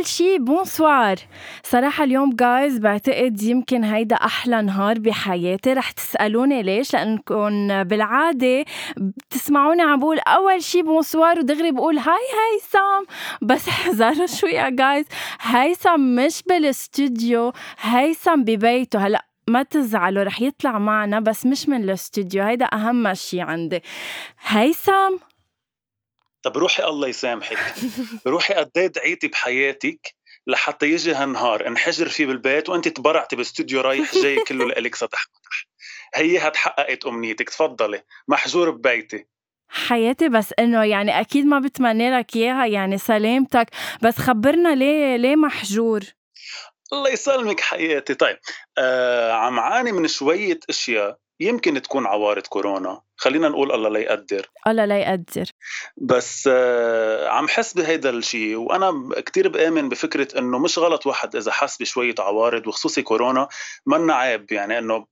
أول شي bonsoir. صراحة اليوم جايز بعتقد يمكن هيدا أحلى نهار بحياتي. رح تسألوني ليش؟ لأنكم بالعادة بتسمعوني عم بقول أول شي bonsoir ودغري بقول هاي هيثم بس احذروا شوي يا جايز هيثم مش بالاستوديو هيثم ببيته. هلأ ما تزعلوا رح يطلع معنا بس مش من الاستوديو هيدا أهم شي عندي. هيثم طب روحي الله يسامحك. روحي قد إيه دعيتي بحياتك لحتى يجي هالنهار انحجر فيه بالبيت وأنت تبرعتي باستوديو رايح جاي كله لإلك سطح هي هتحققت أمنيتك تفضلي. محجور ببيتي. حياتي بس إنه يعني أكيد ما بتمنى لك إياها يعني سلامتك. بس خبرنا ليه ليه محجور؟ الله يسلمك حياتي. طيب آه عم عاني من شوية أشياء. يمكن تكون عوارض كورونا. خلينا نقول الله لا يقدر. الله لا يقدر. بس آه عم حس بهيدا الشيء وأنا كتير بآمن بفكرة إنه مش غلط واحد إذا حس بشوية عوارض وخصوصي كورونا منا عيب. يعني إنه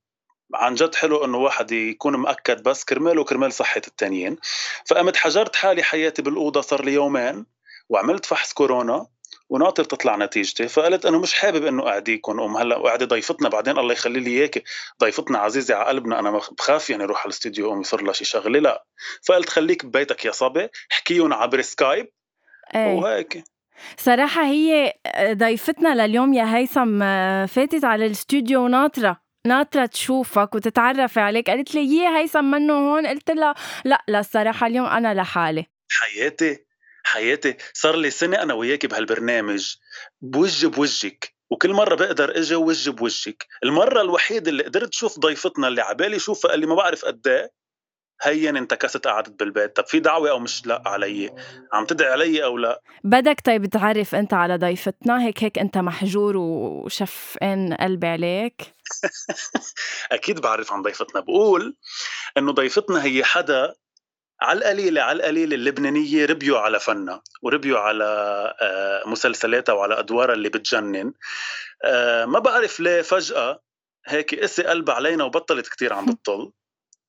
عن جد حلو إنه واحد يكون مأكد بس كرماله وكرمال صحة التانيين. فقمت حجرت حالي حياتي بالأوضة صار لي يومين وعملت فحص كورونا. وناطر تطلع نتيجتي. فقلت انه مش حابب إنه اعديكم أم. هلأ وقعدي ضيفتنا بعدين الله يخلي لي اياك ضيفتنا عزيزة على قلبنا أنا بخاف يعني أروح على الاستديو أم يصير لها شي شغلة لا. فقلت خليك ببيتك يا صبي احكيهم عبر سكايب إيه. وهيك. صراحة هي ضيفتنا لليوم يا هيثم فاتت على الاستوديو وناطرة ناطرة تشوفك وتتعرف عليك. قالت لي يي هيثم منه هون؟ قلت لها لا لا الصراحة اليوم أنا لحالي. حياتي. حياتي صار لي سنة أنا وياك بهالبرنامج بوجه بوجهك وكل مرة بقدر إجي وجه بوجهك، المرة الوحيدة اللي قدرت شوف ضيفتنا اللي عبالي شوفها قال لي ما بعرف قد إيه هين انتكست قعدت بالبيت، طب في دعوة أو مش لا علي؟ عم تدعي علي أو لا؟ بدك طيب تعرف أنت على ضيفتنا هيك هيك أنت محجور وشفقان قلبي عليك؟ أكيد بعرف عن ضيفتنا، بقول إنه ضيفتنا هي حدا على القليلة على القليلة اللبنانية ربيوا على فنها وربيوا على آه، مسلسلاتها وعلى أدوارها اللي بتجنن. آه، ما بعرف ليه فجأة هيك قسي قلب علينا وبطلت كتير عم بتطل.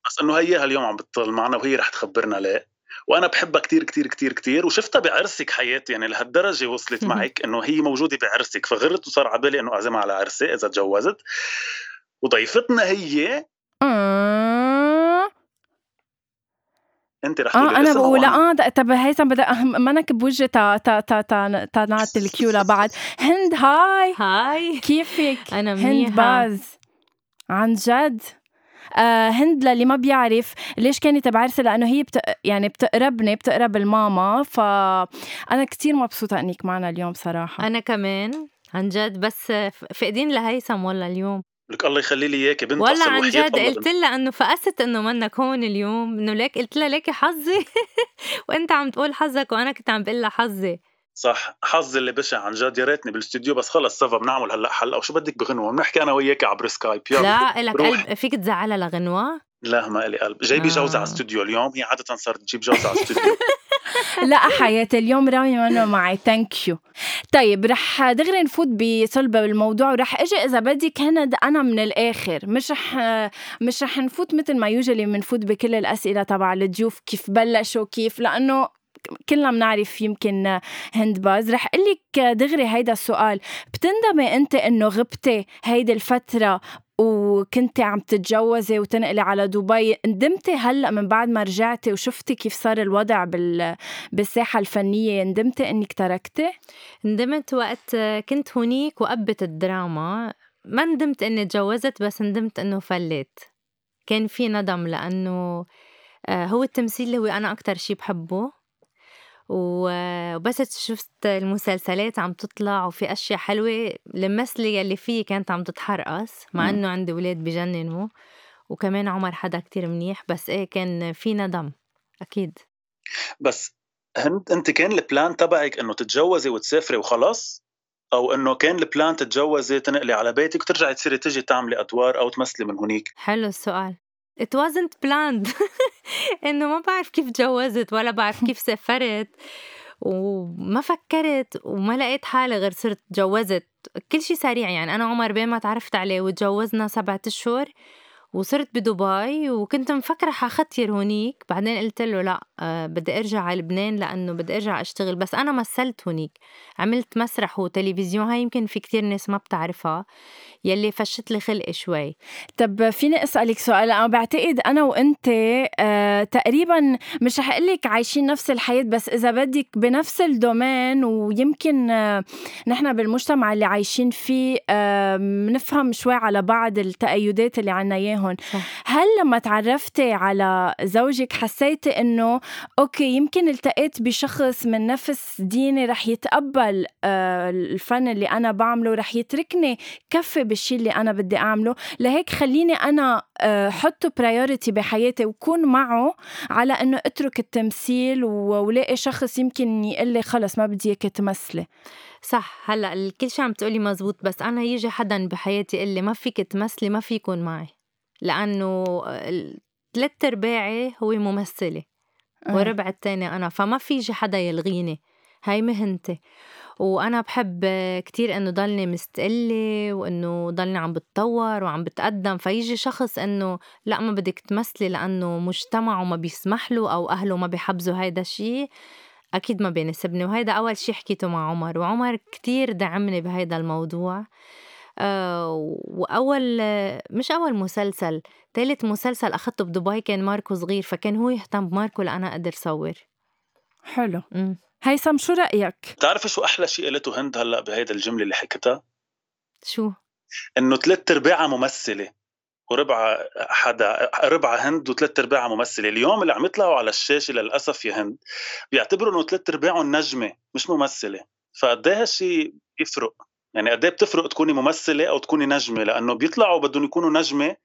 بس إنه هي اليوم عم بتطل معنا وهي رح تخبرنا ليه. وأنا بحبها كتير كتير كتير كتير وشفتها بعرسك حياتي. يعني لهالدرجة وصلت معك إنه هي موجودة بعرسك. فغرت وصار على بالي إنه أعزمها على عرسي إذا تجوزت. وضيفتنا هي آه. انت رح آه تقولي أنا اسمها بقول آه طب هيثم بدك منك بوجه تا تا تا تا تا نعت الكيو لبعض هند هاي. هاي. كيفك؟ هند منيحة. باز. عن جد؟ آه هند للي ما بيعرف ليش كانت بعرسي لأنه هي بت... يعني بتقربني بتقرب الماما فانا كتير مبسوطة إنك معنا اليوم صراحة. أنا كمان عن جد. بس فقدين لهيثم والله اليوم. لك الله يخلي لي اياك بنت والله عن جد قلت لها إنه فقست إنه منك هون اليوم إنه ليك قلت لها ليكي حظي؟ وأنت عم تقول حظك وأنا كنت عم بقول لها حظي. صح حظي اللي بشع عن جد يا ريتني بالاستوديو بس خلص ça va بنعمل هلأ حلقة. وشو بدك بغنوة؟ بنحكي أنا وياك عبر سكايب. يلا لا لك. قلب. فيك تزعلها لغنوة؟ لا ما إلي قلب. جايبي آه. جوزة على الاستوديو اليوم هي عادة صارت تجيب جوزة على الاستوديو. لا حياتي اليوم رامي منه معي. thank you طيب رح دغري نفوت بصلب الموضوع ورح إجي إذا بدك هند أنا من الآخر. مش رح مش رح نفوت مثل ما يوجلي بنفوت بكل الأسئلة تبع الضيوف كيف بلشوا كيف؟ لأنه كلنا بنعرف يمكن هند باز. رح أقول لك دغري هيدا السؤال. بتندمي أنت إنه غبتي هيدي الفترة وكنتي عم تتجوزي وتنقلي على دبي ندمتي هلأ من بعد ما رجعتي وشفتي كيف صار الوضع بال... بالساحة الفنية ندمتي إنك تركتي؟ ندمت وقت كنت هونيك وقبت الدراما. ما ندمت إني تجوزت بس ندمت إنه فلت كان في ندم لأنه آه، هو التمثيل اللي هو أنا أكتر شي بحبه. وبس شفت المسلسلات عم تطلع وفي أشياء حلوة. الممثله يلي فيه كانت عم تتحرقص مع. إنه عندي ولاد بجننوا. وكمان عمر حدا كتير منيح بس إيه كان في ندم أكيد. بس هند أنت كان ال plan تبعك إنه تتجوزي وتسافري وخلص؟ أو إنه كان ال plan تتجوزي تنقلي على بيتك وترجعي تصيري تجي تعملي أدوار أو تمثلي من هونيك؟ حلو السؤال. It wasn't planned. انه ما بعرف كيف تجوزت ولا بعرف كيف سافرت وما فكرت وما لقيت حالي غير صرت تجوزت كل شيء سريع يعني. أنا عمر بين ما تعرفت عليه وتجوزنا سبعة أشهر وصرت بدبي وكنت مفكرة حختير هونيك. بعدين قلت له لا آه بدي أرجع على لبنان لأنه بدي أرجع أشتغل. بس أنا مثلت هونيك. عملت مسرح وتلفزيون. هاي يمكن في كتير ناس ما بتعرفها. يلي فشت لي خلقي شوي. طب فيني أسألك سؤال؟ أنا بعتقد أنا وأنت آه تقريبا مش رح أقول لك عايشين نفس الحياة بس إذا بدك بنفس ال domaine ويمكن آه نحن بالمجتمع اللي عايشين فيه بنفهم شوي على بعض التقاليد اللي عنا اياهم هل لما تعرفتي على زوجك حسيتي إنه okay يمكن التقيت بشخص من نفس ديني رح يتقبل آه الفن اللي أنا بعمله رح يتركني كفي بالشيء اللي أنا بدي أعمله؟ لهيك خليني أنا آه حطه برايورتي بحياتي وكون معه على إنه أترك التمثيل ولاقي شخص يمكن يقول لي خلص ما بدي اياك تمثلي. صح. هلأ كل شيء عم تقولي مزبوط بس أنا يجي حدا بحياتي يقول لي ما فيك تمثلي ما في يكون معي. لأنه ثلاث أرباعي هو ممثلة آه. وربع التاني أنا فما في حدا يلغيني. هاي مهنتي. وأنا بحب كتير إنه ضلني مستقلة وإنه ضلني عم بتطور وعم بتقدم. فيجي شخص إنه لا ما بدك تمثلي لأنه مجتمعه ما بيسمح له أو أهله ما بيحبزوا هيدا الشيء أكيد ما بيناسبني. وهيدا أول شي حكيته مع عمر. وعمر كتير دعمني بهيدا الموضوع. آه وأول مش أول مسلسل تالت مسلسل أخدته بدبي كان ماركو صغير فكان هو يهتم بماركو لأنا أقدر صور حلو م. هيثم شو رأيك؟ بتعرفي شو أحلى شيء قالته هند هلأ بهيدا الجملة اللي حكتها؟ شو؟ إنه ثلاث أرباعها ممثلة وربع حدا ربع هند وثلاث أرباعها ممثلة، اليوم اللي عم يطلعوا على الشاشة للأسف يا هند بيعتبروا إنه ثلاث أرباعهم نجمة مش ممثلة، فقد إيه هالشيء بيفرق، يعني قد إيه بتفرق تكوني ممثلة أو تكوني نجمة؟ لأنه بيطلعوا بدهم يكونوا نجمة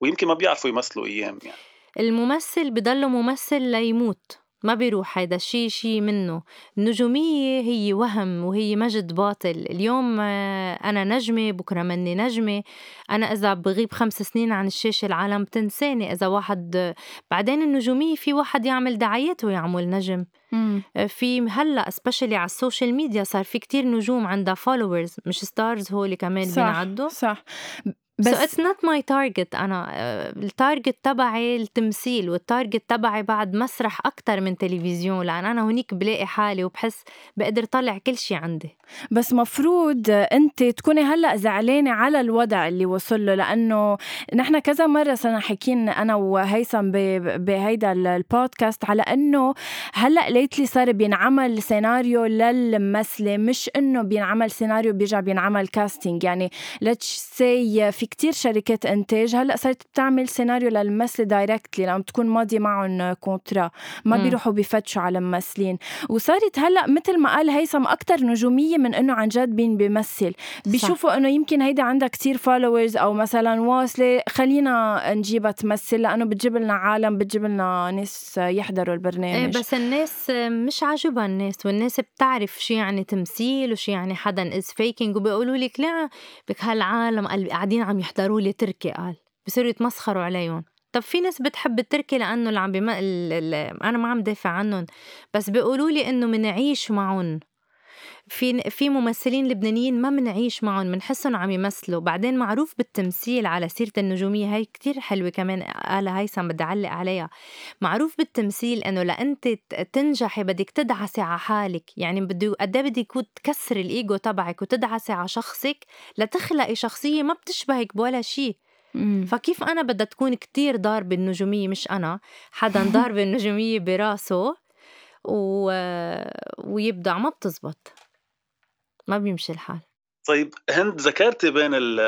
ويمكن ما بيعرفوا يمثلوا أيام يعني. الممثل بضله ممثل ليموت. ما بيروح هيدا الشيء شيء منه. النجومية هي وهم وهي مجد باطل. اليوم آه، أنا نجمة بكرة مني نجمة. أنا إذا بغيب خمس سنين عن الشاشة العالم تنساني إذا واحد بعدين النجومية في واحد يعمل دعايات ويعمل نجم. مم. آه، في هلأ specially على السوشيال ميديا صار في كتير نجوم عندها followers مش stars هو اللي كمان صح بينعدوا. صح. بس it's not my target. أنا آه، ال target تبعي التمثيل وال target تبعي بعد مسرح أكتر من تلفزيون لأن أنا هونيك بلاقي حالي وبحس بقدر طلع كل شي عندي. بس مفروض أنت تكوني هلأ زعلانة على الوضع اللي وصل له لأنه نحن كذا مرة صرنا حكين أنا وهيثم بهيدا البودكاست على أنه هلأ lately صار بينعمل سيناريو للممثلة مش أنه بينعمل سيناريو بيرجع بينعمل casting يعني let's say في كتير شركات إنتاج. هلأ صارت بتعمل سيناريو للممثله directly لما تكون ماضية معهم contrat ما م. بيروحوا بيفتشوا على ممثلين وصارت هلأ مثل ما قال هيثم أكثر نجومية من إنه عن جد بين بيمثل. بيشوفوا إنه يمكن هيدا عندها كتير followers أو مثلا واصلة. خلينا نجيبها تمثل لأنه بتجيب لنا عالم بتجيب لنا ناس يحضروا البرنامج. إيه بس الناس مش عاجبها الناس والناس بتعرف شو يعني تمثيل وشو يعني حدا is faking وبيقولوا لك لا بك هالعالم قاعدين عم يحضروا لي تركي قال. بصيروا يتمسخروا عليهم. طب في ناس بتحب التركي لأنه اللي عم بم... أنا ما عم دافع عنهم. بس بيقولوا لي إنه منعيش معهم. في في ممثلين لبنانيين ما منعيش معهم بنحسهم عم يمثلوا. بعدين معروف بالتمثيل على سيرة النجومية هاي كتير حلوة كمان قالها هيثم بدي أعلق عليها. معروف بالتمثيل إنه لأنت تنجحي بدك تدعسي على حالك. يعني بده قد إيه بدك تكسر الإيجو تبعك وتدعسي على شخصك لتخلقي شخصية ما بتشبهك بولا شيء فكيف أنا بدها تكون كتير ضاربة النجومية مش أنا. حدا ضاربة النجومية براسه و... ويبدع ما بتزبط. ما بيمشي الحال. طيب هند ذكرتي بين ال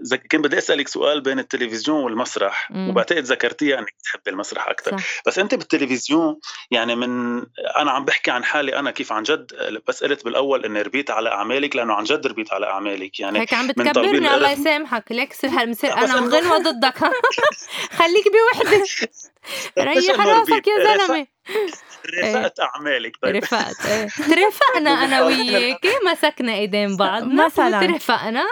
زك... كان بدي أسألك سؤال بين التلفزيون والمسرح مم. وبعتقد ذكرتيها إنك تحبي المسرح أكثر. بس أنت بالتلفزيون يعني من أنا عم بحكي عن حالي أنا كيف عن جد بس قلت بالأول إني ربيت على أعمالك لأنه عن جد ربيت على أعمالك. يعني هيك عم بتكبرني الله يسامحك. ليك هالمسير أنا غنوه ضدك خليك بوحدة. ريح راسك يا زلمة. رفقت أعمالك طيب. رفقت إيه. ترافقنا أنا وياك. مسكنا إيدين بعض. مثلا. ترافقنا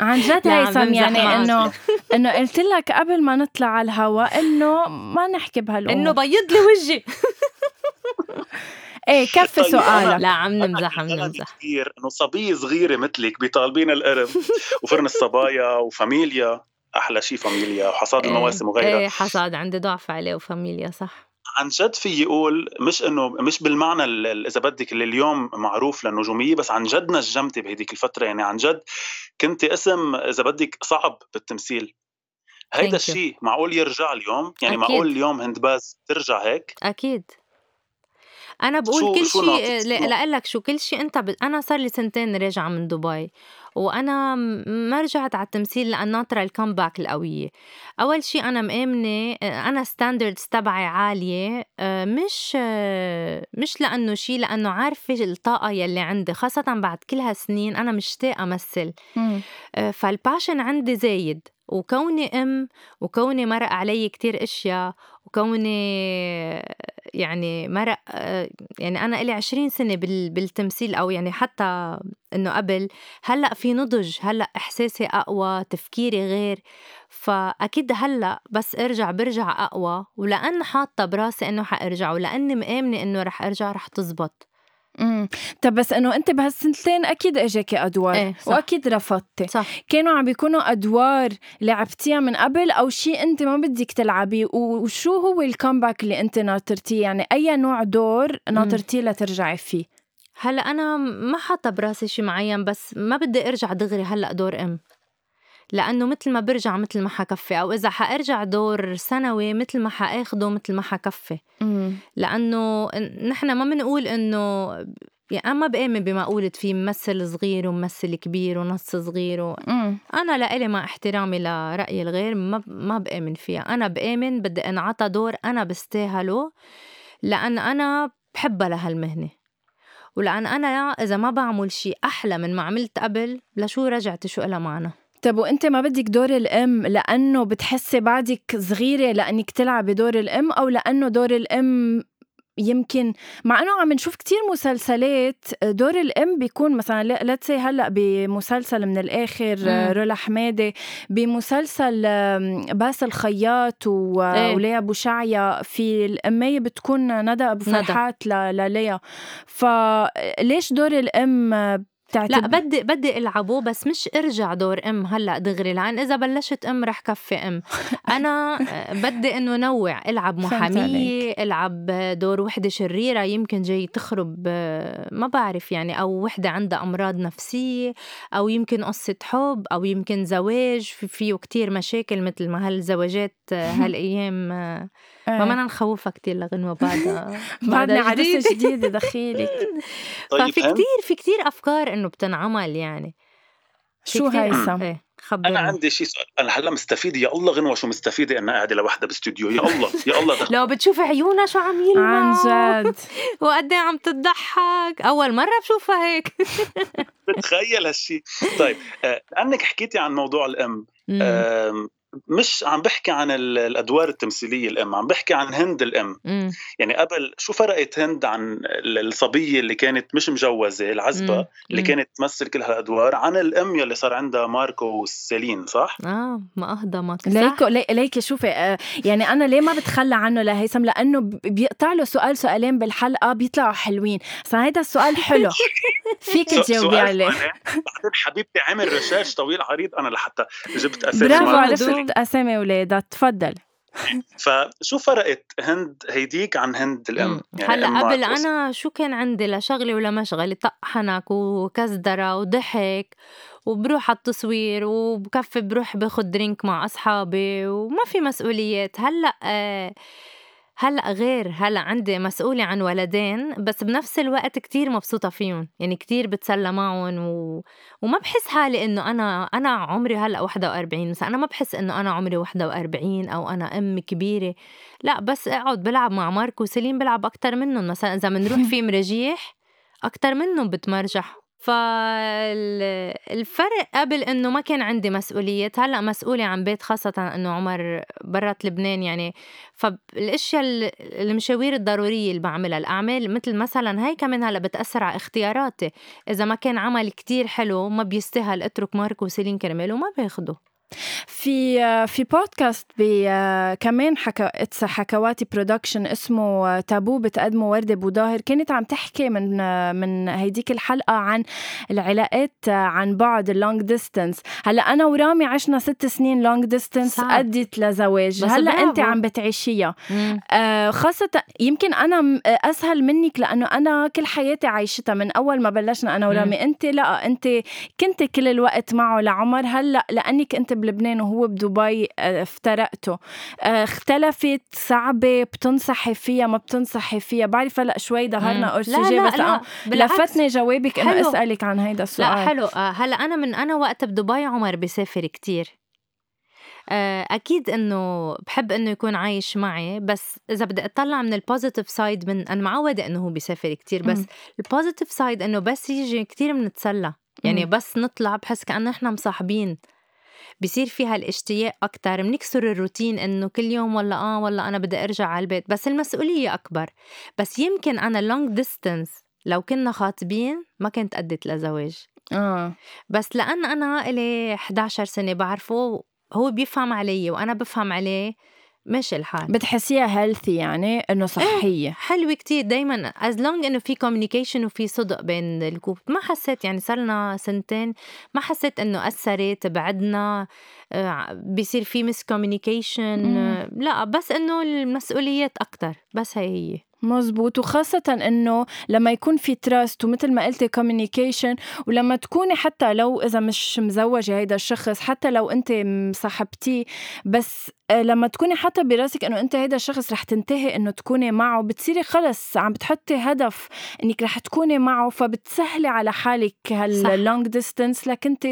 عن جد هيثم يعني انه إنه قلت لك قبل ما نطلع على الهواء إنه ما نحكي بهالأمور. إنه بيض لي وجهي. إيه كفي طيب، سؤالك. لا عم أنا نمزح عم نمزح. كتير إنه صبيه صغيره مثلك بيطالبين القرب وفرن الصبايا وفاميليا. أحلى شيء فاميليا وحصاد المواسم وغيرها. إيه حصاد عندي ضعف عليه وفاميليا صح. عن جد في يقول مش إنه مش بالمعنى ال- ال- إذا بدك اللي اليوم معروف للنجوميه بس عن جد نجمتي بهديك الفترة. يعني عن جد كنت اسم إذا بدك صعب بالتمثيل. هيدا. الشيء معقول يرجع اليوم؟ يعني أكيد. معقول اليوم هندباز ترجع هيك؟ أكيد. أنا بقول شو- كل شيء لأقول لك شو كل شيء أنت ب... أنا صار لي سنتين راجعة من دبي. وأنا ما رجعت على التمثيل لأن ناطره ال comeback القويه أول شيء أنا مآمنة أنا standards تبعي عالية آه، مش آه، مش لأنه شيء لأنه عارفة الطاقة يلي عندي خاصة بعد كل هالسنين أنا مشتاقة أمثل. آه، فال passion عندي زايد. وكوني أم وكوني مرق علي كتير أشياء وكوني يعني مرق يعني أنا لي 20 سنة بال- بالتمثيل أو يعني حتى إنه قبل هلأ في نضج هلأ إحساسي أقوى تفكيري غير. فأكيد هلأ بس أرجع برجع أقوى ولأن حاطة براسي إنه حأرجع ولأني مآمنة إنه رح أرجع رح تزبط. مم. طب بس إنه أنت بهالسنتين أكيد إجاكي أدوار إيه، صح. وأكيد رفضتي. صح. كانوا عم بيكونوا أدوار لعبتيها من قبل أو شيء أنت ما بدك تلعبيه وشو هو ال comeback اللي أنت ناطرتيه؟ يعني أي نوع دور ناطرتيه لترجعي فيه؟ هلأ أنا ما حاطة براسي شي معين بس ما بدي أرجع دغري هلأ دور ام لأنه مثل ما برجع مثل ما حكفي أو إذا حأرجع دور سنوي مثل ما حأخده مثل ما حكفي مم. لأنه نحن ما بنقول إنه يعني أنا ما بآمن بمقولة في ممثل صغير وممثل كبير ونص صغير و... مم. أنا لإلي مع احترامي لرأي الغير ما ما بآمن فيها أنا بآمن بدي أنعطى دور أنا بستاهله لأن أنا بحبها لهالمهنة ولأن أنا إذا ما بعمل شيء أحلى من ما عملت قبل لشو رجعت شو لها معنى طب وانت ما بدك دور الام لأنه بتحسي بعدك صغيرة لانك تلعبي دور الام أو لأنه دور الام يمكن مع انه عم نشوف كتير مسلسلات دور الام بيكون مثلا let's هلأ بمسلسل من الآخر مم. رولا حماده بمسلسل آم، باسل خياط و- إيه. وليا أبو شعيا في الأمية بتكون ندى أبو. فرحات لليا فليش دور الام بتعتبر لا بدي بدي ألعبه بس مش إرجع دور أم هلأ دغري لأن إذا بلشت أم رح كفي أم. أنا آه، بدي إنه نوع ألعب محامية ألعب دور وحدة شريرة يمكن جاي تخرب آه، ما بعرف يعني أو وحدة عندها أمراض نفسية أو يمكن قصة حب أو يمكن زواج في فيه كتير مشاكل مثل ما هالزواجات آه، هالأيام ما بدنا نخوفها كتير لغنوه بعدها. بعدنا بعدها جديد. عرس جديد دخيلك طيب ففي فهمت؟ كتير في كتير أفكار انه بتنعمل يعني. في شو كتير- هيثم؟ إيه خبرنا أنا عندي شيء سؤال. أنا هلأ مستفيده يا الله غنوة شو مستفيدة انها قاعدة لوحدها باستوديو يا الله يا الله دخل. لو بتشوفي عيونها شو عم يلمع. عن جد. وقد إيه عم تضحك. أول مرة بشوفها هيك. بتخيل هالشيء طيب آه، لأنك حكيتي عن موضوع الأم مم. آم، مش عم بحكي عن ال- الأدوار التمثيلية الام عم بحكي عن هند الام مم. يعني قبل شو فرقت هند عن ال- الصبية اللي كانت مش مجوزة العزبا مم. اللي مم. كانت تمثل كل هالأدوار عن الام يلي صار عندها ماركو وسيلين صح؟ آه ما اهضمك ليكو لي- ليكي شوفي آه، يعني أنا ليه ما بتخلى عنه لهيثم لأنه ب- بيقطع له سؤال سؤالين بالحلقة بيطلعوا حلوين. بس هيدا السؤال حلو. فيك تجاوبي عليه. بعدين حبيبتي عمل ريسيرش طويل عريض أنا لحتى جبت أسامي برافو وسيلين. أسامي أولادها تفضل فشو فرقت هند هيديك عن هند الأم. يعني هلأ قبل. أنا شو كان عندي لشغله ولا مشغله طق حنك وكزدره وضحك وبروح على التصوير وبكفي بروح باخد درينك مع أصحابي وما في مسؤوليات هلأ آه هلأ غير هلأ عندي مسؤولة عن ولدين بس بنفس الوقت كتير مبسوطة فيهم. يعني كتير بتسلى معهم و... وما بحس حالي إنه أنا أنا عمري هلأ 41 بس أنا ما بحس إنه أنا عمري 41 أو أنا أم كبيرة. لأ بس أقعد بلعب مع ماركو وسليم بلعب أكتر منهم. مثلا إذا بنروح في مراجيح أكتر منهم بتمرجح. فالفرق قبل إنه ما كان عندي مسؤوليات هلأ مسؤولة عن بيت خاصة إنه عمر برات لبنان يعني. فالأشياء ال- المشاوير الضرورية اللي بعملها الأعمال مثل مثلا هاي كمان هلأ بتأثر على اختياراتي. إذا ما كان عمل كتير حلو ما بيستاهل أترك ماركو وسيلين كرماله ما باخده في في بودكاست ب كمان حكى It's حكواتي production اسمه تابو بتقدمه وردة بو ضاهر كانت عم تحكي من من هيديك الحلقة عن العلاقات عن بعد ال long distance هلأ أنا ورامي عشنا ست سنين long distance أدت لزواج. هلأ أنت عم بتعيشيها. آه خاصة يمكن أنا أسهل منك لأنه أنا كل حياتي عايشتها من أول ما بلشنا أنا ورامي. أنت لا أنت كنت كل الوقت معه لعمر. هلأ لأنك أنت بلبنان وهو بدبي آه، افترقته. آه، اختلفت صعبة بتنصحي فيها ما بتنصحي فيها؟ بعرف هلأ شوي ظهرنا أرسجي بس لا. لفتني جوابك إنه أسألك عن هيدا السؤال. لا حلو. آه، هلأ أنا من أنا وقت بدبي عمر بيسافر كتير. أكيد إنه بحب إنه يكون عايش معي بس إذا بدي أطلع من ال positive side من أنا معودة إنه هو بيسافر كتير بس ال positive side إنه بس يجي كتير بنتسلى يعني بس نطلع بحس كأنه إحنا مصاحبين. بصير فيها الاشتياق أكتر. بنكسر الروتين إنه كل يوم ولا آه ولا أنا بدي أرجع على البيت. بس المسؤولية أكبر. بس يمكن أنا long distance لو كنا خاطبين ما كنت أدت لزواج. آه. بس لأن أنا إلي 11 سنة بعرفه هو بيفهم علي وأنا بفهم عليه. ماشي الحال. بتحسيها healthy يعني إنه صحية. إيه حلوة كتير دايما. as long إنه في communication وفي صدق بين ال couple ما حسيت يعني صار لنا سنتين ما حسيت إنه أثرت بعدنا آه، بيصير في miscommunication لا بس إنه المسؤوليات أكثر بس هي هي. مزبوط وخاصة إنه لما يكون في trust ومثل ما قلتي communication ولما تكوني حتى لو إذا مش مزوجة هيدا الشخص حتى لو أنت مصاحبتيه بس آه، لما تكوني حاطة براسك إنه أنت هيدا الشخص رح تنتهي إنه تكوني معه بتصيري خلص عم بتحطي هدف إنك رح تكوني معه فبتسهلي على حالك هال long distance لك أنت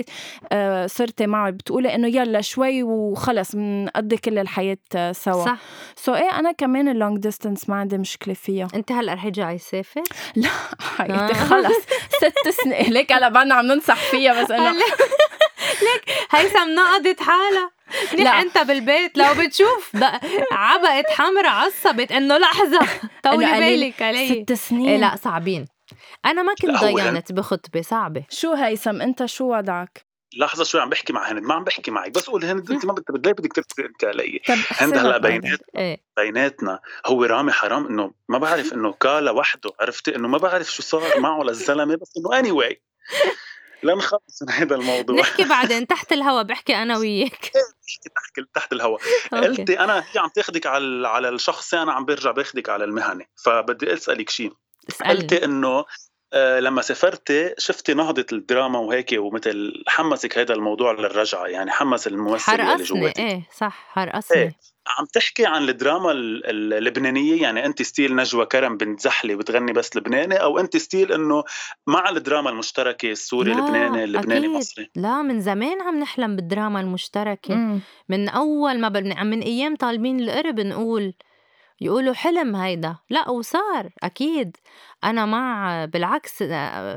آه، صرتي معه بتقولي إنه يلا شوي وخلص بنقضي كل الحياة سوا. صح. so so إيه أنا كمان ال long distance ما عندي مشكلة فيها. انت هلا رح يرجعي تسافر؟ لا حياتي آه. خلص. ست سنين. ليك هلا بعدنا عم ننصح فيها بس انه ليك هيثم نقضت حالها. لا. أنت بالبيت. لو بتشوف عبقت حمرا عصبت إنه لحظة. طولي بالك علي ست سنين. إيه لا صعبين. أنا ما كنت ضينت بخطبة صعبة. شو هيثم أنت شو وضعك؟ لحظة شوي عم بحكي مع هند ما عم بحكي معك بس قول هند أنت ما بدك ليه بدك تركي علي هند هلا بينات إيه؟ بيناتنا. هو رامي حرام إنه ما بعرف إنه كالا وحده عرفتي؟ إنه ما بعرف شو صار معه للزلمه بس إنه اني anyway. لنخلص من هذا الموضوع. نحكي بعدين تحت الهوا بحكي أنا وياك. تحت تحت الهوا. قلتي أنا هي عم تاخذك على على الشخصي أنا عم برجع باخذك على المهني فبدي أسألك شيء قلتي إنه لما سافرتي شفتي نهضة الدراما وهيك ومثل حمسك هذا الموضوع للرجعة يعني حمس الممثل اللي جواتك. إيه صح حرقصني. إيه عم تحكي عن الدراما اللبنانية يعني أنت style نجوى كرم بنت زحلي بتغني بس لبناني أو أنت style إنه مع الدراما المشتركة السوري لبناني اللبناني أكيد. مصري؟ لا من زمان عم نحلم بالدراما المشتركة. مم. من أول ما بن... من أيام طالبين القرب نقول يقولوا حلم هيدا. لا وصار أكيد. أنا مع بالعكس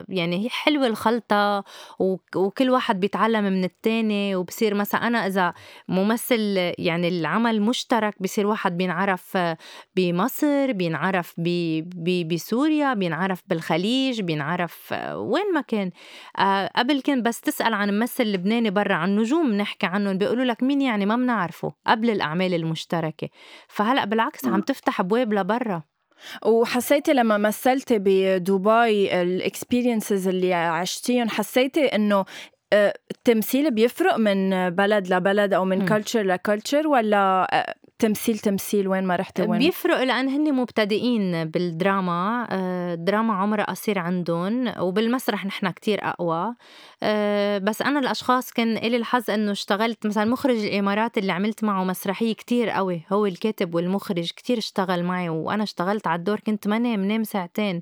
يعني هي حلوة الخلطة وكل واحد بيتعلم من التاني وبصير مثلا أنا إذا ممثل يعني العمل مشترك بصير واحد بينعرف بمصر بينعرف بسوريا بينعرف بالخليج بينعرف وين ما كان. آه، قبل كان بس تسأل عن ممثل لبناني برا عن نجوم نحكي عنهم بيقولوا لك مين يعني ما بنعرفه قبل الأعمال المشتركة. فهلأ بالعكس عم تفتح أبواب لبرا. وحسيتي لما مثلتي بدبي ال experiences اللي عشتيهم حسيتي إنه آه، التمثيل بيفرق من بلد لبلد أو من culture ل culture ولا آه، تمثيل تمثيل وين ما رحتي وين؟ بيفرق لأن هن مبتدئين بالدراما الدراما آه، عمرها قصير عندهم وبالمسرح نحن كتير أقوى. آه، بس أنا الأشخاص كان لي الحظ إنه اشتغلت مثلا مخرج الإمارات اللي عملت معه مسرحية كتير قوي هو الكاتب والمخرج كتير اشتغل معي وأنا اشتغلت على الدور كنت ما نام نام ساعتين.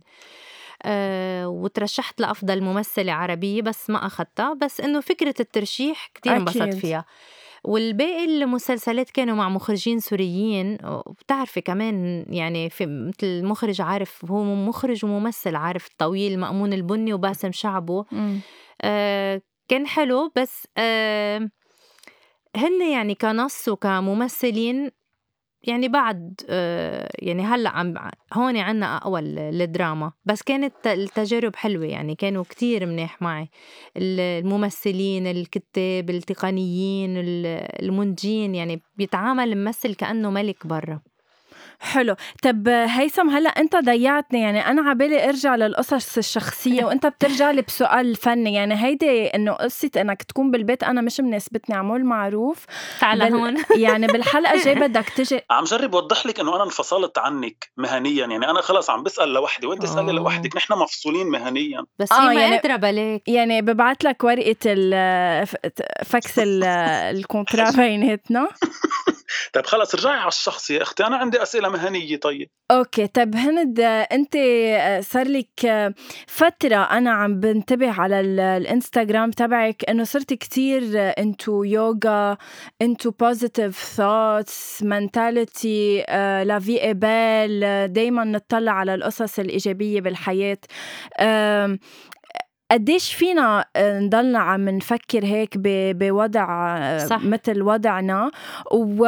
أه وترشحت لأفضل ممثلة عربية بس ما أخذتها. بس إنه فكرة الترشيح كتير انبسطت فيها. والباقي المسلسلات كانوا مع مخرجين سوريين وبتعرفي كمان يعني في مثل المخرج عارف هو مخرج وممثل عارف طويل مأمون البني وباسم شعبه. آه كان حلو بس آه هن يعني كنص وكممثلين يعني بعد آه، يعني هلأ عم هون عنا اقوى الدراما. بس كانت التجارب حلوة يعني كانوا كتير منيح معي. الممثلين الكتاب التقنيين المنتجين يعني بيتعامل الممثل كأنه ملك برا. حلو. طب هيثم هلا انت ضيعتني. يعني أنا عبالي أرجع للقصص الشخصية وأنت بترجع لي بسؤال فني. يعني هيدي إنه قصة إنك تكون بالبيت أنا مش مناسبتني عمول معروف. تعال بال... هون. يعني بالحلقة الجاية بدك تجي. عم جرب اوضح لك إنه أنا انفصلت عنك مهنيا. يعني أنا خلص عم بسأل لوحدي. وأنت اسالي لوحدك. نحن مفصولين مهنيا. بس آه يعني قادره بلاكي. يعني ببعث لك ورقة fax ال contrat بيناتنا. طيب خلص رجعي على الشخص يا أختي أنا عندي أسئلة مهنية طيب. okay طيب هند أنت صار لك فترة أنا عم بنتبه على الإنستغرام تبعك إنه صرتي كثير into يوغا into positive thoughts mentality لا في ايبال دائما نطلع على القصص الإيجابية بالحياة. قديش فينا آه، نضلنا عم نفكر هيك بوضع آه، صح. مثل وضعنا. و...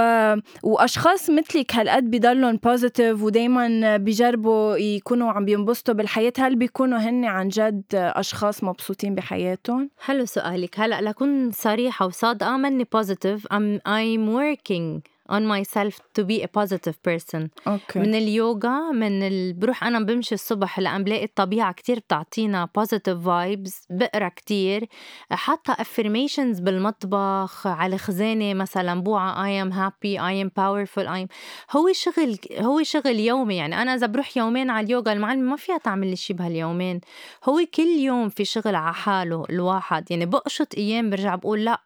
وأشخاص مثلك هالقد بضلهم positive ودائما بيجربوا يكونوا عم بينبسطوا بالحياة. هل بيكونوا هن عن جد أشخاص مبسوطين بحياتهم؟ حلو سؤالك. هلأ لكون صريحة وصادقة مني positive I'm I'm working. On myself to be a positive person. okay. من اليوغا من ال... بروح أنا بمشي الصبح لأن بلاقي الطبيعة كتير بتعطينا positive vibes بقرا كتير. حاطة affirmations بالمطبخ على خزانة مثلا بوعة I am happy I am powerful I am. هو شغل هو شغل يومي يعني أنا إذا بروح يومين على اليوغا المعلمه ما فيها تعمل لي شيء بهاليومين. هو كل يوم في شغل على حاله الواحد. يعني بقشط أيام برجع بقول لا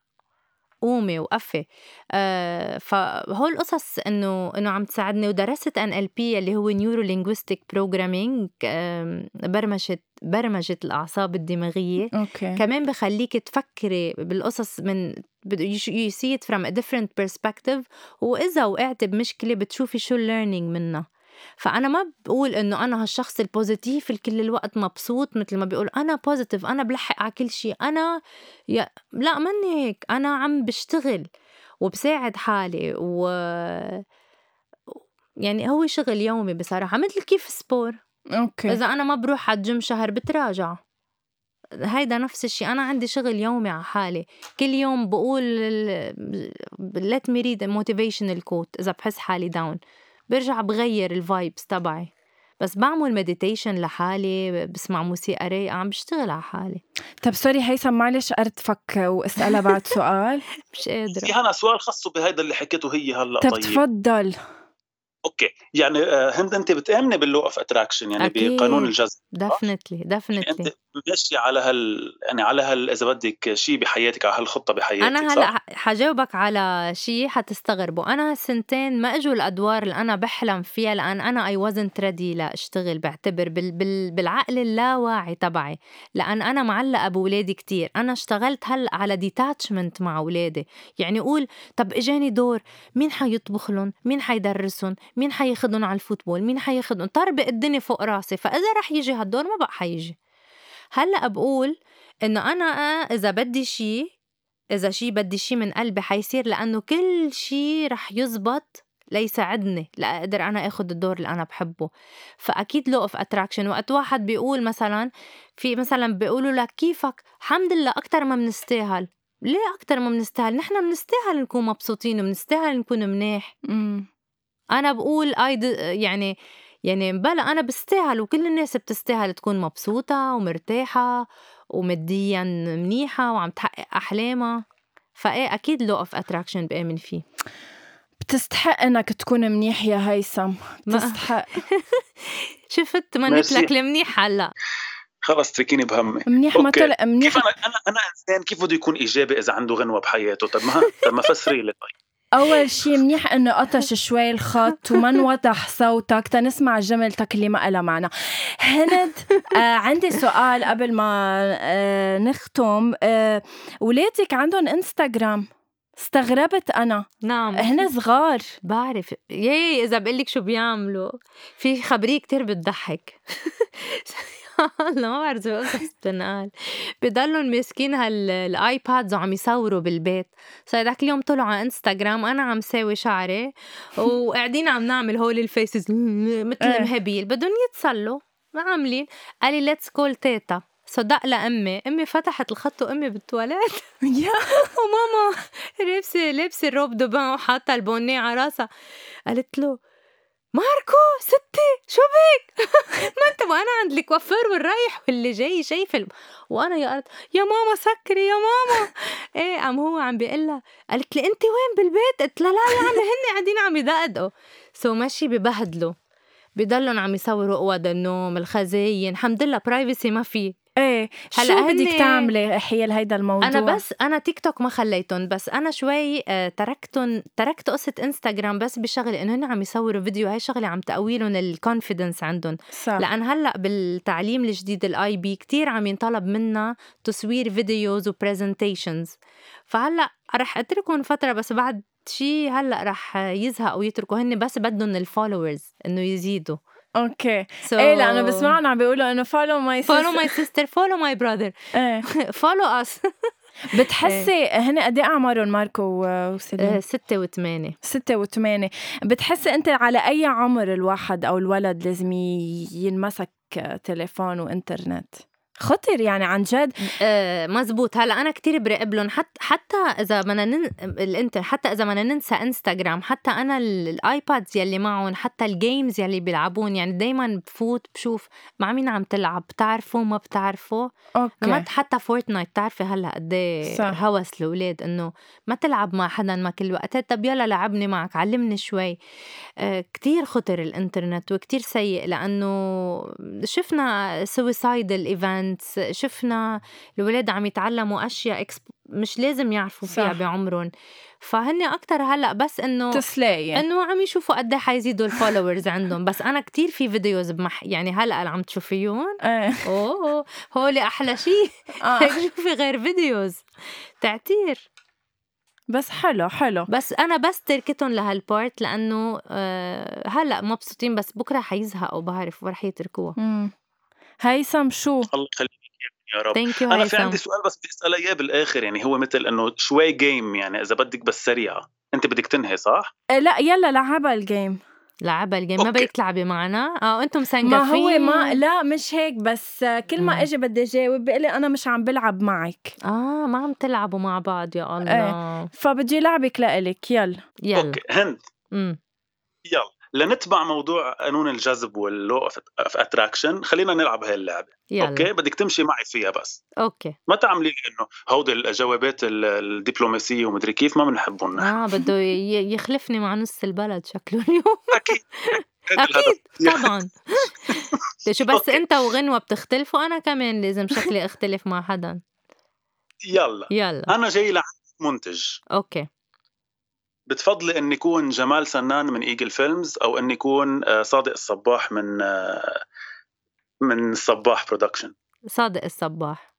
قومي وقفي. آه فهول القصص إنه إنه عم تساعدني. ودرست NLP اللي هو neuro-linguistic programming برمجة برمجة الأعصاب الدماغية. okay. كمان بخليك تفكري بالقصص من you see it from a different perspective. وإذا وقعتي بمشكلة بتشوفي شو ال learning منها. فأنا ما بقول إنه أنا هالشخص ال positive كل الوقت مبسوط مثل ما بيقول أنا positive أنا بلحق على كل شيء أنا يا لا مني هيك أنا عم بشتغل وبساعد حالي و يعني هو شغل يومي بصراحة مثل كيف sport okay. إذا أنا ما بروح على الجيم شهر بتراجع. هيدا نفس الشيء أنا عندي شغل يومي على حالي. كل يوم بقول let me read a motivational quote إذا بحس حالي down برجع بغير ال vibes تبعي. بس بعمل meditation لحالي بسمع موسيقى رايقة عم بشتغل على حالي. طب sorry هيثم معلش ارتفك وأسألها بعد سؤال. مش قادرة. في هنا سؤال خاصه بهيدا اللي حكيته هي هلا طب طيب. تفضل. okay. يعني آه، هند انت بتآمني بال law of attraction يعني أكيد. بقانون الجذب definitely يعني انت ماشي على هال يعني على هال إذا بدك شيء بحياتك على هالخطة بحياتك أنا هلأ حجاوبك على شيء حتستغربوا أنا هالسنتين ما إجوا الأدوار اللي أنا بحلم فيها لأن أنا I wasn't ready لأشتغل بعتبر بال بال بالعقل اللاواعي تبعي. لأن أنا معلقة باولادي كتير. أنا اشتغلت هلأ على detachment مع اولادي يعني قول طب إجاني دور مين حيطبخ لهم؟ مين حيدرسهم؟ مين حياخدهم على ال football؟ مين حياخدهم؟ طربق الدنيا فوق راسي فإذا رح يجي هالدور ما بقى حيجي. هلأ بقول إنه أنا إذا بدي شيء إذا شيء بدي شيء من قلبي حيصير لأنه كل شيء رح يزبط ليساعدني لأقدر أنا اخذ الدور اللي أنا بحبه. فأكيد law of attraction وقت واحد بيقول مثلا في مثلا بيقولوا لك كيفك؟ الحمد لله أكثر ما بنستاهل. ليه أكثر ما بنستاهل؟ نحن بنستاهل نكون مبسوطين وبنستاهل نكون منيح. أنا بقول اي يعني يعني بلا أنا بستاهل وكل الناس بتستاهل تكون مبسوطة ومرتاحة وماديا منيحة وعم تحقق أحلامها. فإيه أكيد law of attraction بآمن فيه. بتستحق إنك تكون منيح يا هيثم. بتستحق. شفت منيت لك المنيح هلأ. خلص تركيني بهمي منيح ما طلع منيح كيف أنا أنا أنا إنسان كيف بده يكون إيجابي إذا عنده غنوة بحياته؟ طب ما طب ما فسري لي طيب. أول شي منيح إنه قطش شوي الخط وما انوضح صوتك تنسمع جملتك اللي ما لها معنى. هند آه عندي سؤال قبل ما آه نختم. آه ولادك عندهم إنستغرام؟ استغربت أنا. نعم. هن صغار. بعرف. ياي إذا بقول لك شو بيعملوا. في خبرية كتير بتضحك. لا ما بعرف إذا قصص بتنقال بضلهم ماسكين هال iPads وعم يصوروا بالبيت. صار ذاك اليوم طلعوا على إنستغرام أنا عم ساوي شعري وقاعدين عم نعمل هول ال faces مثل إيه. المهبيل بدهم يتسلوا ما عاملين. قال لي let's call تيتا دق لأمي. أمي فتحت الخط وأمي بالتواليت. يا. وماما لابسة لابسة ال robe de bain وحاطة ال bonnet على راسها. قالت له ماركو ستي شو بك ما انت وأنا عند الكوافير والرايح واللي جاي شايف. وأنا يا قلت يا ماما سكري يا ماما. إيه قام هو عم بيقول لها قالت لي أنت وين بالبيت؟ قلت لها لا يا عمي هن قاعدين عم يدقدقوا so ماشي ببهدلوا. بضلهم عم يصوروا اوض النوم الخزاين. الحمد لله privacy ما في. إيه شو بدك تعملي حيال هيدا الموضوع؟ أنا بس أنا تيك توك ما خليتهم بس أنا شوي آه، تركتهم تركت قصة انستغرام بس بشغله إنه هن عم يصوروا فيديو هاي شغله عم تقوي لهم ال confidence عندهم صح. لأن هلأ بالتعليم الجديد ال IB كتير عم ينطلب منا تصوير videos و presentations فهلأ رح أتركهم فترة بس بعد شي هلأ رح يزهقوا ويتركوا هن بس بدهم ال followers إنه يزيدوا. okay so إيه لأنه بسمعنا عم بيقولوا انه follow my follow my sister follow my brother follow us بتحسي هن قد إيه أعمارهم ماركو وسيلين؟ ستة وثمانية. ستة وثمانية. بتحسي أنت على أي عمر الواحد أو الولد لازم ينمسك تليفون وإنترنت؟ خطر يعني عن جد. آه مزبوط هلا أنا كتير براقب لهم حتى حتى إذا بدنا نن... الانتر حتى إذا بدنا ننسى إنستغرام حتى أنا ال- ال iPads يلي معهم حتى ال games يلي بيلعبون يعني دايما بفوت بشوف مع مين عم تلعب بتعرفوا ما بتعرفوا؟ ما okay حتى فورتنايت بتعرفي هلأ قد إيه صح. هوس الأولاد إنه ما تلعب مع حدا ما كل وقت. طب يلا لعبني معك علمني شوي. آه كتير خطر الإنترنت وكتير سيء لأنه شفنا suicidal events شفنا الاولاد عم يتعلموا أشياء. مش لازم يعرفوا فيها صح. بعمرهم. فهن أكتر هلأ بس إنه تسلاية إنه عم يشوفوا قد إيه حيزيدوا ال followers عندهم. بس أنا كتير في videos بمح يعني هلأ اللي عم تشوفيهم إيه. أوه هولي أحلى شيء آه. هيك شوفي غير videos تعتير. بس حلو حلو. بس أنا بس تركتهم لهال part لأنه آه هلأ مبسوطين بس بكرة حيزهقوا بعرف ورح يتركوها. هيثم شو؟ الله يخليك يا رب. thank you أنا في عندي سؤال بس بدي اساله إياه بالآخر يعني هو مثل إنه شوي game يعني إذا بدك بس سريعة. أنت بدك تنهي صح؟ إيه لا يلا لعبها ال game لعبها ال game ما. بدك تلعبي معنا؟ آه أنتم ما سنقفين هو ما لا مش هيك بس كل. ما إجي بدي جاوب بيقول لي أنا مش عم بلعب معك. آه ما عم تلعبوا مع بعض يا الله. فبدي لعبك لإلك يلا. يلا. okay هند امم يلا. لنتبع موضوع قانون الجذب وال law of attraction خلينا نلعب هاي اللعبة. يلا. okay؟ بدك تمشي معي فيها بس. okay. ما تعملي لي إنه هودي الجوابات ال- الدبلوماسية ومدري كيف ما بنحبهم نحن. آه بده يخلفني مع نص البلد شكله اليوم. أكيد. أكيد طبعا. شو بس okay. أنت وغنوة بتختلفوا أنا كمان لازم شكلي أختلف مع حدا. يلا. يلا. أنا جاي لعند منتج. okay. بتفضلي أن يكون جمال سنان من Eagle Films أو أن يكون آه، صادق الصباح من آه، من الصباح Production صادق الصباح.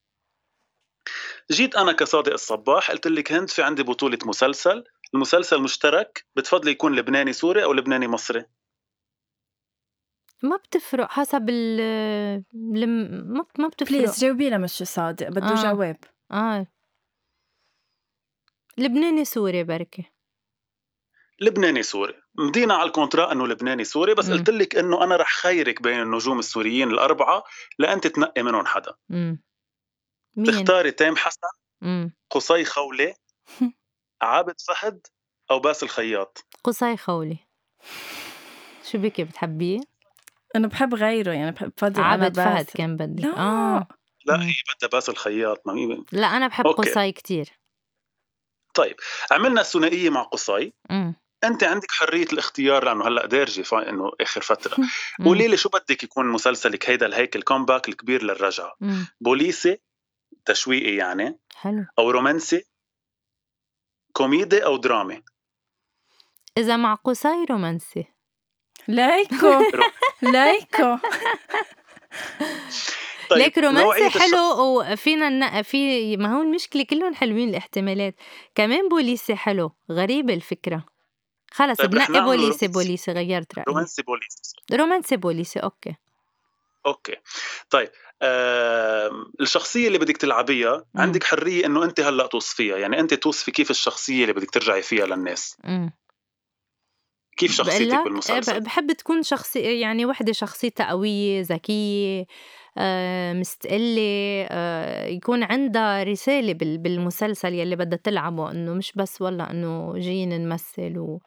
جيت أنا كصادق الصباح قلت لك هند في عندي بطولة مسلسل. المسلسل مشترك بتفضلي يكون لبناني سوري أو لبناني مصري؟ ما بتفرق حسب ال الم- ما ما بتفرق. please جاوبي لها مش صادق بده آه. جواب. آه. لبناني سوري بركي لبناني سوري مدينا على ال contrat إنه لبناني سوري بس مم. قلت لك إنه أنا رح خيرك بين النجوم السوريين الأربعة لانت تنقي منهم حدا امم مين تختاري تيم حسن امم قصي خولي عابد فهد أو باسل الخياط قصي خولي شو بك بتحبيه؟ أنا بحب غيره يعني بحب بفضل عابد فهد. كان بدي لا. آه لا مم. هي بدها باسل الخياط ما هي لا أنا بحب okay. قصي كتير طيب عملنا الثنائيه مع قصي امم أنت عندك حرية الاختيار لأنه هلأ دارجه فا إنه آخر فترة. قولي لي شو بدك يكون مسلسلك؟ هيدا الهيك ال comeback الكبير للرجعة. بوليسي تشويقي يعني حلو. أو رومانسي كوميدي أو درامي؟ إذا مع قصي رومانسي. ليكو. ليكو. طيب ليك رومانسي حلو وفينا. في ما هو المشكلة كلهم حلوين الاحتمالات. كمان بوليسي حلو. غريبه الفكرة. خلص طيب بنقي بوليسي. بوليسي غيرت رايي رومانسي بوليسي رومانسي بوليسي أوكي. أوكي. طيب آه الشخصية اللي بدك تلعبيها مم. عندك حرية إنه أنت هلأ توصفيها. يعني أنت توصفي كيف الشخصية اللي بدك ترجعي فيها للناس. مم. كيف شخصيتك بالمسلسل؟ بحب تكون شخصية يعني وحدة شخصيتها قوية ذكية آه، مستقلة آه، يكون عندها رسالة بال- بالمسلسل يلي بدها تلعبه. إنه مش بس والله إنه جايين نمثل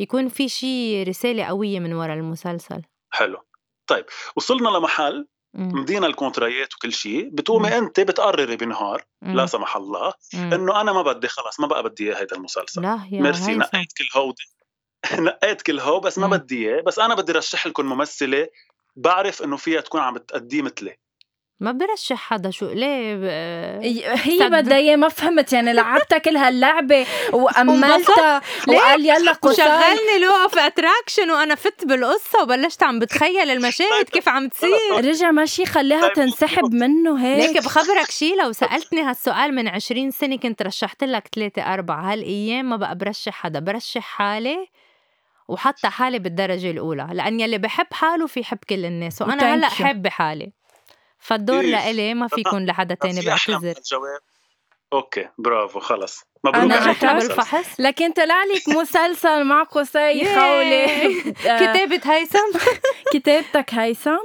ويكون في شي رسالة قوية من وراء المسلسل حلو طيب وصلنا لمحل. مدينا الكونترايات وكل شيء بتقومي مم. انت بتقرري بنهار مم. لا سمح الله مم. إنه أنا ما بدي خلص ما بقى بدي إياه هيدا المسلسل لا يا ميرسي نقيت كل هو نقيت كل هو بس ما. بدي إياه بس أنا بدي رشح لكم ممثلة بعرف إنه فيها تكون عم بتأدي مثلي ما برشح حدا شو ليه ب... هي. بدها اياه ما فهمت يعني لعبتها كل هاللعبه وأملتها؟ وقال يلا قصار وشغلني law of attraction وأنا فت بالقصة وبلشت عم بتخيل المشاهد كيف عم تصير رجع ماشي خليها طيب، تنسحب منه هيك ليك بخبرك شي لو سألتني هالسؤال من 20 سنة كنت رشحت لك ثلاثة أربعة هالأيام ما بقى برشح حدا برشح حالي وحتى حالي بالدرجة الأولى لأن يلي بحب حاله في حب كل الناس هلأ you. حابة حالي فالدور إيه. لإلي ما في يكون لحدا تاني بعتذر okay برافو خلص مبروك عكست. المسلسل. بالفحص لكن طلع لك مسلسل مع قصي آه، كتابة هيثم كتابتك هيثم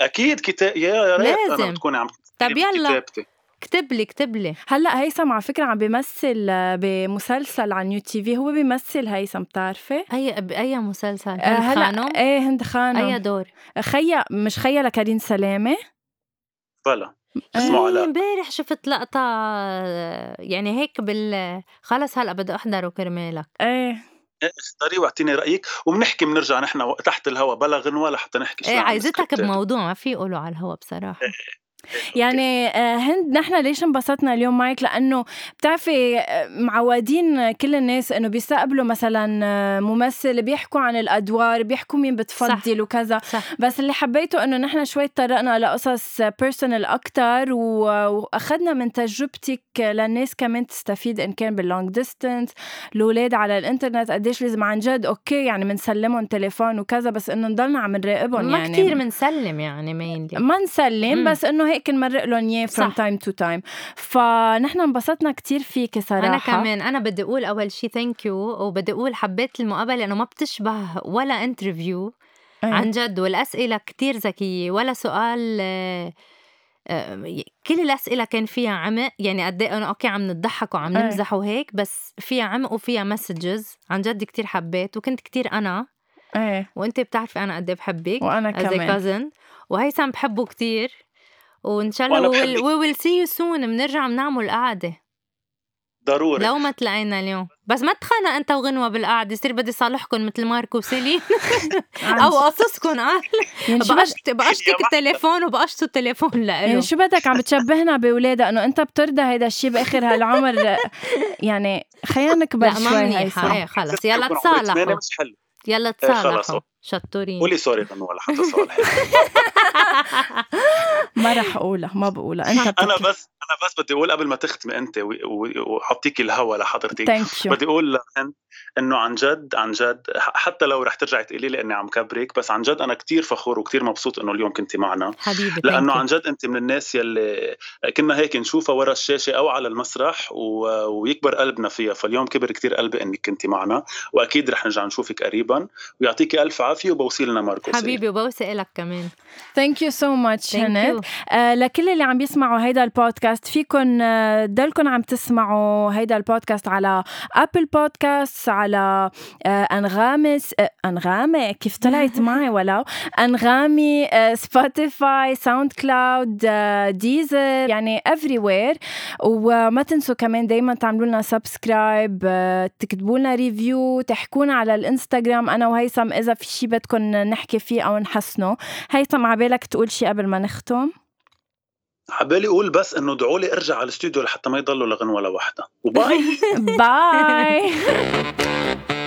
أكيد كتاب يا يا ريت لازم. أنا بتكوني عم طب تكتبي يلا. كتابتي اكتب لي اكتب لي. هلأ هيثم على فكرة عم بيمثل آه، بمسلسل على New TV هو بيمثل هيثم بتعرفي؟ أي بأي مسلسل؟ آه، هند هلأ خانم إيه هند خانم أي دور؟ خيا مش خيا لكريم سلامة؟ بلا. اسمه إيه، علاء امبارح شفت لقطة يعني هيك بال خلص هلأ بدي أحضره كرمالك. إيه. اختاري واعطيني رأيك وبنحكي بنرجع نحن تحت الهواء بلا غنوة لحتى نحكي شوي إيه عايزتك. بموضوع ما في يقولوا على الهوا بصراحة. يعني آه، هند نحن ليش انبسطنا اليوم معك؟ لأنه بتعرفي آه، معودين كل الناس إنه بيستقبلوا مثلا آه، ممثل بيحكوا عن الأدوار بيحكوا مين بتفضل وكذا. صح. بس اللي حبيته إنه نحن شوي تطرقنا لقصص personal أكثر وأخذنا من تجربتك للناس كمان تستفيد إن كان بال long distance الأولاد على الإنترنت قديش لازم عن جد okay يعني بنسلمهم تليفون وكذا بس إنه نضلنا عم نراقبهم ما يعني. كتير منسلم يعني مينلي ما نسلم. بس إنه هيك نمرق لهم اياه صح. time to time. فنحن انبسطنا كتير فيك صراحة أنا كمان. أنا بدي أقول أول شيء thank you وبدي أقول حبيت المقابلة لأنه ما بتشبه ولا interview إيه. عن جد والأسئلة كتير ذكية ولا سؤال آه، آه، كل الأسئلة كان فيها عمق. يعني قد إيه okay عم نضحك وعم. نمزح وهيك بس فيها عمق وفيها messages عن جد كتير حبيت وكنت كتير أنا. إيه وأنت بتعرفي أنا قد إيه بحبك وأنا كمان. cousin وهيثم بحبه كتير. وإن شاء الله we. will see you soon بنرجع بنعمل قعدة. ضروري. لو ما تلاقينا اليوم. بس ما تخانق أنت وغنوة بالقعدة يصير بدي صالحكم مثل ماركو وسيلين أو. قصصكم قال يعني. بقشت بقشتك التليفون وبقشته التليفون يعني لإله شو بدك؟ عم بتشبهنا بولادها إنه أنت بترضى هيدا الشيء بآخر هالعمر. يعني خلينا نكبر لا ما شوي منيحة. إيه خلص. يلا تصالحوا. يلا إيه. تصالحوا شطورين. قولي sorry غنوه لحتى صالح. ما رح أقولها ما بقولها. أنت أنا بس أنا بس بدي أقول قبل ما تختمي أنت و- و- وحطيكي الهوا لحضرتك thank you بدي أقول لهن إنه عن جد عن جد حتى لو رح ترجعي تقولي لي إني عم كبرك بس عن جد أنا كتير فخور وكتير مبسوط إنه اليوم كنتي معنا. حبيبي لأنه. عن جد أنت من الناس يلي كنا هيك نشوفها ورا الشاشة أو على المسرح و... ويكبر قلبنا فيها فاليوم كبر كتير قلبي إنك كنتي معنا وأكيد رح نرجع نشوفك قريبا. ويعطيكي ألف عافية وبوصي لنا ماركو سيلي. حبيبي وبوسي لك كمان. thank you so much هند لكل اللي عم بيسمعوا هيدا البودكاست فيكن آه، ضلكن عم تسمعوا هيدا البودكاست على Apple Podcast على آه، انغامس آه، أنغامي؟ كيف طلعت معي؟ ولو. أنغامي Spotify SoundCloud Deezer يعني everywhere وما تنسوا كمان دايما تعملوا لنا subscribe تكتبوا لنا review تحكونا على الإنستغرام. أنا وهيثم إذا في شيء بدكم نحكي فيه أو نحسنه. هيثم عبالك تقول شيء قبل ما نختم؟ عبالي أقول بس إنه ادعوا لي أرجع على الاستوديو لحتى ما يضلوا لغنوه لوحدها وباي. باي.